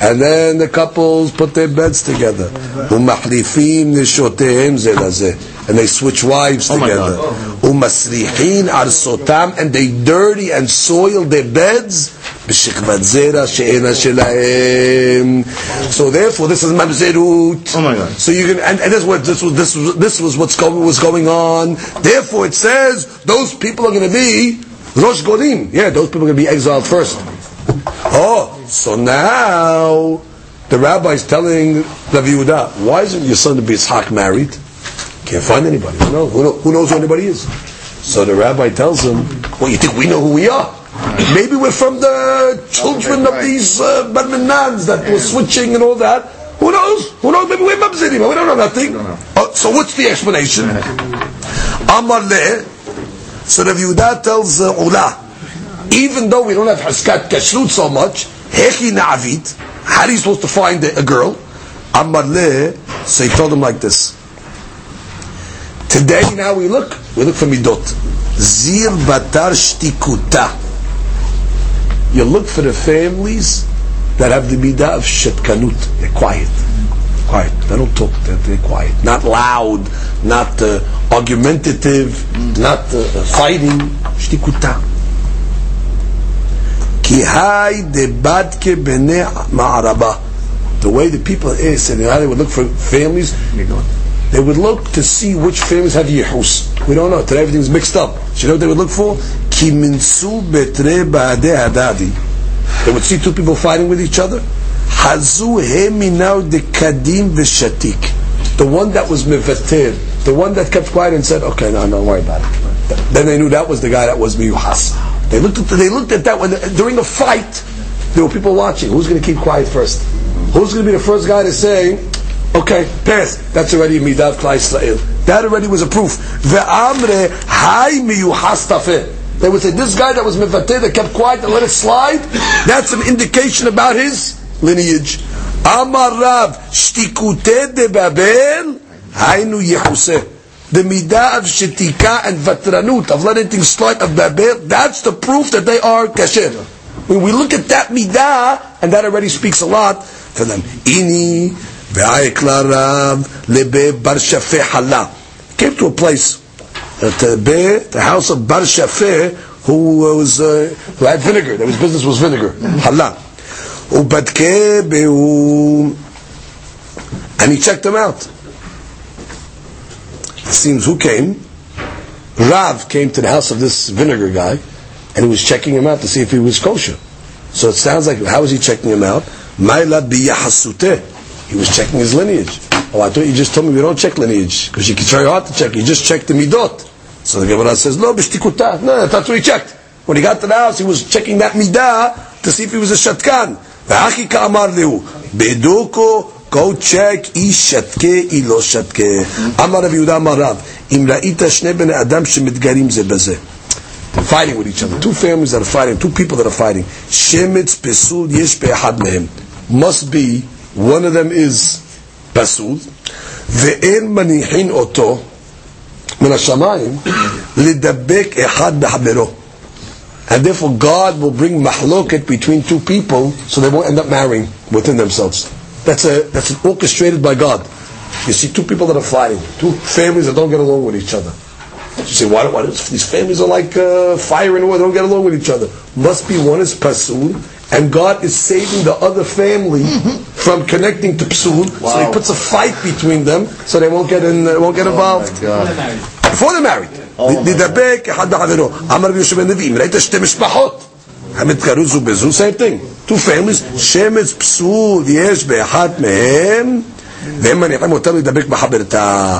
Speaker 2: And then the couples put their beds together. ומחליפים נשותיהם זה לזה. And they switch wives
Speaker 3: my
Speaker 2: together. ומסריחין ארסותם, and they dirty and soil their beds בשכבת זרע שאינה שלהם. So therefore, this is mamzerut.
Speaker 3: Oh my God.
Speaker 2: So you can, and, and this was this was this was this was what's going was going on. Therefore, it says those people are going to be rosh golim. Yeah, those people are going to be exiled first. Oh, so now the rabbi is telling Rabbi Yehuda, why isn't your son to be Yitzhak married? Can't find anybody. Who knows? Who, know, who knows who anybody is? So the rabbi tells him, well, you think we know who we are? Maybe we're from the children of these uh, Badminans that were switching and all that. Who knows? Who knows? Maybe we're Mamzerim. We don't know nothing. Oh, so what's the explanation? Amar. So Rav Yehuda tells uh, even though we don't have Haskat Kashrut so much, Hechi Na'avit, how are you supposed to find a, girl? Amar. So he told him like this. Today now we look, we look for Midot. Zir Batar Shtikuta. You look for the families that have the midah of shetkanut. They're quiet. Quiet. They don't talk. They're, they're quiet. Not loud. Not uh, argumentative. Not uh, fighting. Shtikuta. Ki hay debadke bene ma'araba. The way the people and how they would look for families, they would look to see which families have yehus. We don't know. Today everything's mixed up. So you know what they would look for? Ki minsu betre hadadi. They would see two people fighting with each other. Hazu heminau de kadim v'shatik. The one that was mevatir, the one that kept quiet and said, "Okay, no, don't worry about it." Then they knew that was the guy that was miyuhas. They looked at they looked at that when during a fight. There were people watching. Who's going to keep quiet first? Who's going to be the first guy to say, Okay, pass. That's already midav klai Israel. That already was a proof. Ve'amre hay miyuhas They would say, this guy that was mevateh, that kept quiet and let it slide, that's an indication about his lineage. Amar Rav, shtikute de Babel, haynu yehuseh. The midah of shetika and vatranut, of letting things slide of Babel, that's the proof that they are kasher. When we look at that midah, and that already speaks a lot for them. Ini lebe bar shafeh. Came to a place at uh, Be, the house of Bar Shafeh, who was uh, who had vinegar. That his business was vinegar. Hala. Ubadke be'u, and he checked them out. Seems who came? Rav came to the house of this vinegar guy, and he was checking him out to see if he was kosher. So it sounds like how was he checking him out? Maila biyahasuteh. He was checking his lineage. Oh, I thought you just told me we don't check lineage because you can try hard to check. You just check the midot. So the Gemara says, no, b'shtikuta. No, that's what he checked. When he got to the house, he was checking that midah to see if he was a shatkan. Ka'amar lehu. Bedoko, go check, ish shatke, i lo shatke. Amar Rav Yehuda Amar Rav. Im ra'ita shne bnei adam shemitgarim ze bezeh. They're fighting with each other. Two families that are fighting, two people that are fighting. Shemitz pesul yesh be'ahad mehem. Must be, one of them is פסול, ואין מניחין אותו מן השמיים לדבק אחד בחברו. And therefore God will bring mahloket between two people so they won't end up marrying within themselves. That's a that's orchestrated by God. You see two people that are fighting, two families that don't get along with each other. You say, why, why these families are like uh, fire and oil, they don't get along with each other. Must be one is pasul and God is saving the other family from connecting to psul. So He puts a fight between them, so they won't get in, they won't get involved. before they're married. לדבק אחד בחברו. אמר רבי יהושע בן לוי, אם ראית שתי משפחות, המתקררו זו בזו, same thing. Two families, שמץ פסול יש באחת מהם, והם מניחים אותם לדבק בחברתה.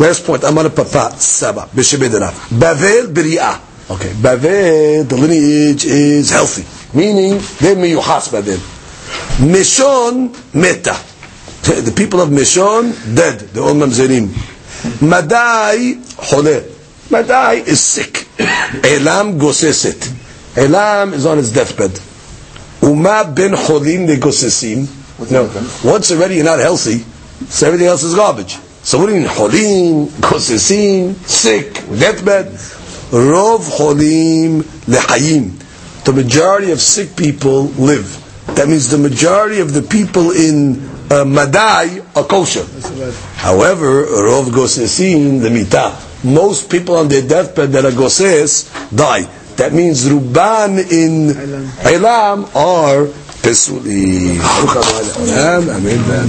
Speaker 2: last point, אמר פאפה, סבא, בשבט דרב. בבל בריאה. Okay, בבל, the lineage is healthy. Meaning, they מיוחס בבל. משון מתה. The people of Mishon, dead, the old ממזרים. מדי, חולה. מדי is sick. עילם גוססת. Elam is on his deathbed. Uma ben cholim negosesim. No, once already you're not healthy, so everything else is garbage. So what do you mean cholim, gosesim, sick, deathbed? Rov cholim lehayim. The majority of sick people live. That means the majority of the people in uh, Madai are kosher. However, Rov gosesim, the mitah. Most people on their deathbed that are goses die. That means Ruban in Ilam are Pesuli. Amen.